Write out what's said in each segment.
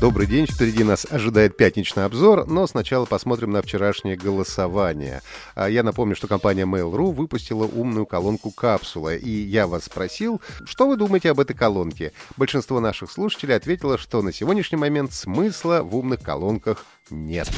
Добрый день, впереди нас ожидает пятничный обзор, но сначала посмотрим на вчерашнее голосование. А Я напомню, что компания Mail.ru выпустила умную колонку «Капсула», и я вас спросил, что вы думаете об этой колонке? Большинство наших слушателей ответило, что на сегодняшний момент смысла в умных колонках нет.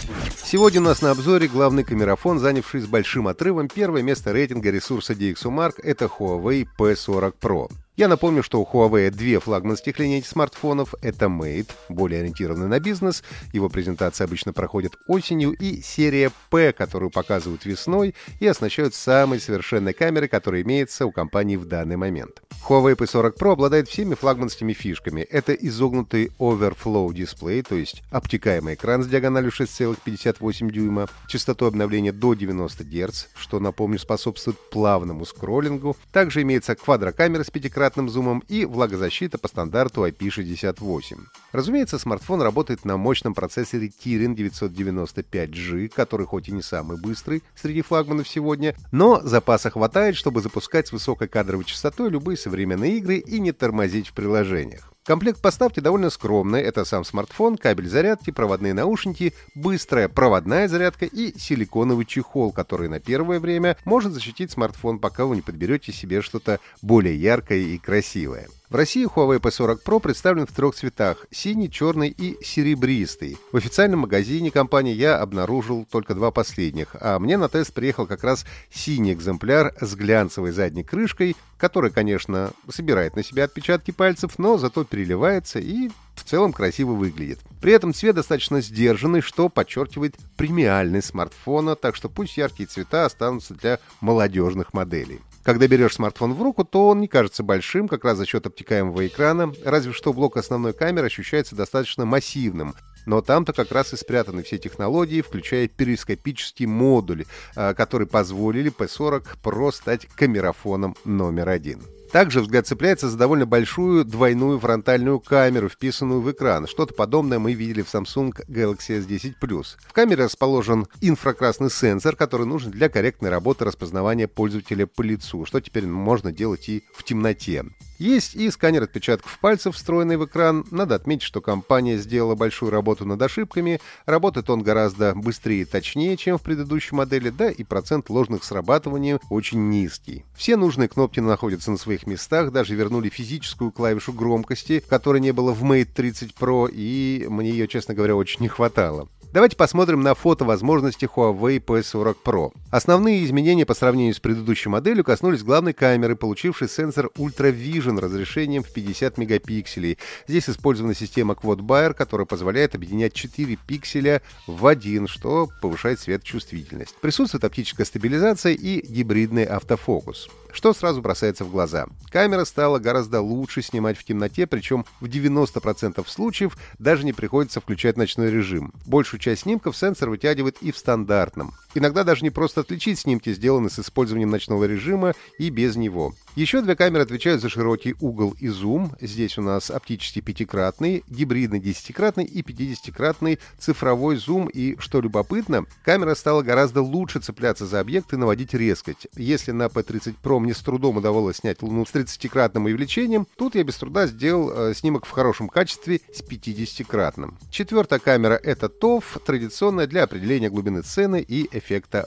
Сегодня у нас на обзоре главный камерафон, занявший с большим отрывом первое место рейтинга ресурса DxOMark, это Huawei P40 Pro. Я напомню, что у Huawei две флагманских линейки смартфонов. Это Mate, более ориентированный на бизнес. Его презентация обычно проходит осенью. И серия P, которую показывают весной и оснащают самой совершенной камерой, которая имеется у компании в данный момент. Huawei P40 Pro обладает всеми флагманскими фишками. Это изогнутый Overflow дисплей, то есть обтекаемый экран с диагональю 6,58 дюйма, частотой обновления до 90 Гц, что, напомню, способствует плавному скроллингу. Также имеется квадрокамера с пятикратным зумом и влагозащита по стандарту IP68. Разумеется, смартфон работает на мощном процессоре Kirin 995G, который хоть и не самый быстрый среди флагманов сегодня, но запаса хватает, чтобы запускать с высокой кадровой частотой любые современные игры и не тормозить в приложениях. Комплект поставки довольно скромный. Это сам смартфон, кабель зарядки, проводные наушники, быстрая проводная зарядка и силиконовый чехол, который на первое время может защитить смартфон, пока вы не подберете себе что-то более яркое и красивое. В России Huawei P40 Pro представлен в трех цветах – синий, черный и серебристый. В официальном магазине компании я обнаружил только два последних, а мне на тест приехал как раз синий экземпляр с глянцевой задней крышкой, который, конечно, собирает на себя отпечатки пальцев, но зато переливается и в целом красиво выглядит. При этом цвет достаточно сдержанный, что подчеркивает премиальность смартфона, так что пусть яркие цвета останутся для молодежных моделей. Когда берешь смартфон в руку, то он не кажется большим, как раз за счет обтекаемого экрана, разве что блок основной камеры ощущается достаточно массивным. Но там-то как раз и спрятаны все технологии, включая перископический модуль, а, который позволили P40 Pro стать камерафоном номер один. Также взгляд цепляется за довольно большую двойную фронтальную камеру, вписанную в экран. Что-то подобное мы видели в Samsung Galaxy S10 Plus. В камере расположен инфракрасный сенсор, который нужен для корректной работы распознавания пользователя по лицу, что теперь можно делать и в темноте. Есть и сканер отпечатков пальцев, встроенный в экран. Надо отметить, что компания сделала большую работу над ошибками. Работает он гораздо быстрее и точнее, чем в предыдущей модели, да и процент ложных срабатываний очень низкий. Все нужные кнопки находятся на своих местах, даже вернули физическую клавишу громкости, которой не было в Mate 30 Pro, и мне ее, честно говоря, очень не хватало. Давайте посмотрим на фото возможности Huawei P40 Pro. Основные изменения по сравнению с предыдущей моделью коснулись главной камеры, получившей сенсор Ultra Vision разрешением в 50 мегапикселей. Здесь использована система Quad которая позволяет объединять 4 пикселя в один, что повышает светочувствительность. Присутствует оптическая стабилизация и гибридный автофокус. Что сразу бросается в глаза? Камера стала гораздо лучше снимать в темноте, причем в 90% случаев даже не приходится включать ночной режим. Большую часть снимков сенсор вытягивает и в стандартном. Иногда даже не просто отличить снимки, сделанные с использованием ночного режима и без него. Еще две камеры отвечают за широкий угол и зум. Здесь у нас оптический пятикратный, гибридный десятикратный и 50-кратный цифровой зум. И, что любопытно, камера стала гораздо лучше цепляться за объект и наводить резкость. Если на P30 Pro мне с трудом удавалось снять Луну с 30-кратным увеличением, тут я без труда сделал э, снимок в хорошем качестве с 50-кратным. Четвертая камера — это TOF, традиционная для определения глубины сцены и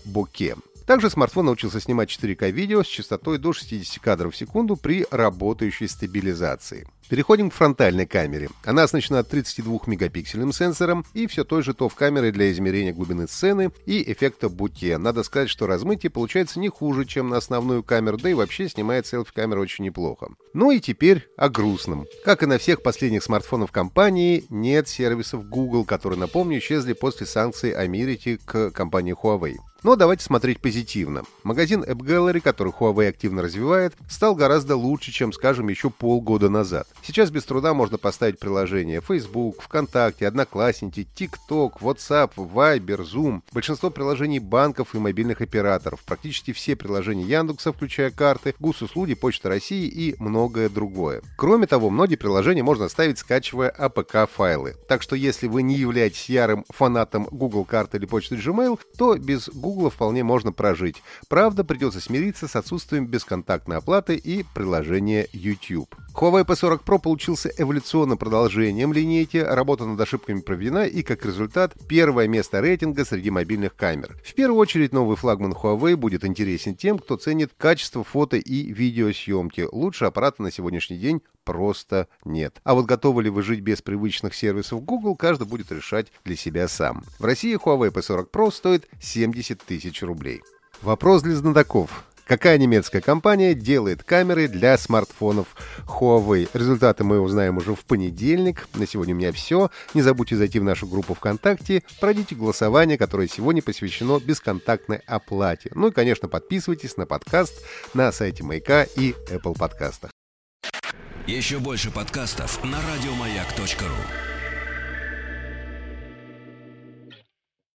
боке. Также смартфон научился снимать 4К видео с частотой до 60 кадров в секунду при работающей стабилизации. Переходим к фронтальной камере. Она оснащена 32-мегапиксельным сенсором и все той же TOF-камерой для измерения глубины сцены и эффекта буке. Надо сказать, что размытие получается не хуже, чем на основную камеру, да и вообще снимает селфи-камера очень неплохо. Ну и теперь о грустном. Как и на всех последних смартфонов компании, нет сервисов Google, которые, напомню, исчезли после санкций Америки к компании Huawei. Но давайте смотреть позитивно. Магазин App Gallery, который Huawei активно развивает, стал гораздо лучше, чем, скажем, еще полгода назад. Сейчас без труда можно поставить приложение Facebook, ВКонтакте, Одноклассники, TikTok, WhatsApp, Viber, Zoom, большинство приложений банков и мобильных операторов, практически все приложения Яндекса, включая карты, госуслуги, Почта России и многое другое. Кроме того, многие приложения можно ставить, скачивая APK-файлы. Так что если вы не являетесь ярым фанатом Google карты или почты Gmail, то без Google вполне можно прожить. Правда, придется смириться с отсутствием бесконтактной оплаты и приложения YouTube. Huawei P40 Pro получился эволюционным продолжением линейки, работа над ошибками проведена и, как результат, первое место рейтинга среди мобильных камер. В первую очередь, новый флагман Huawei будет интересен тем, кто ценит качество фото и видеосъемки. Лучше аппарата на сегодняшний день просто нет. А вот готовы ли вы жить без привычных сервисов Google, каждый будет решать для себя сам. В России Huawei P40 Pro стоит 70 тысяч рублей. Вопрос для знатоков. Какая немецкая компания делает камеры для смартфонов Huawei? Результаты мы узнаем уже в понедельник. На сегодня у меня все. Не забудьте зайти в нашу группу ВКонтакте, пройдите голосование, которое сегодня посвящено бесконтактной оплате. Ну и, конечно, подписывайтесь на подкаст на сайте Маяка и Apple подкастах. Еще больше подкастов на радиомаяк.ру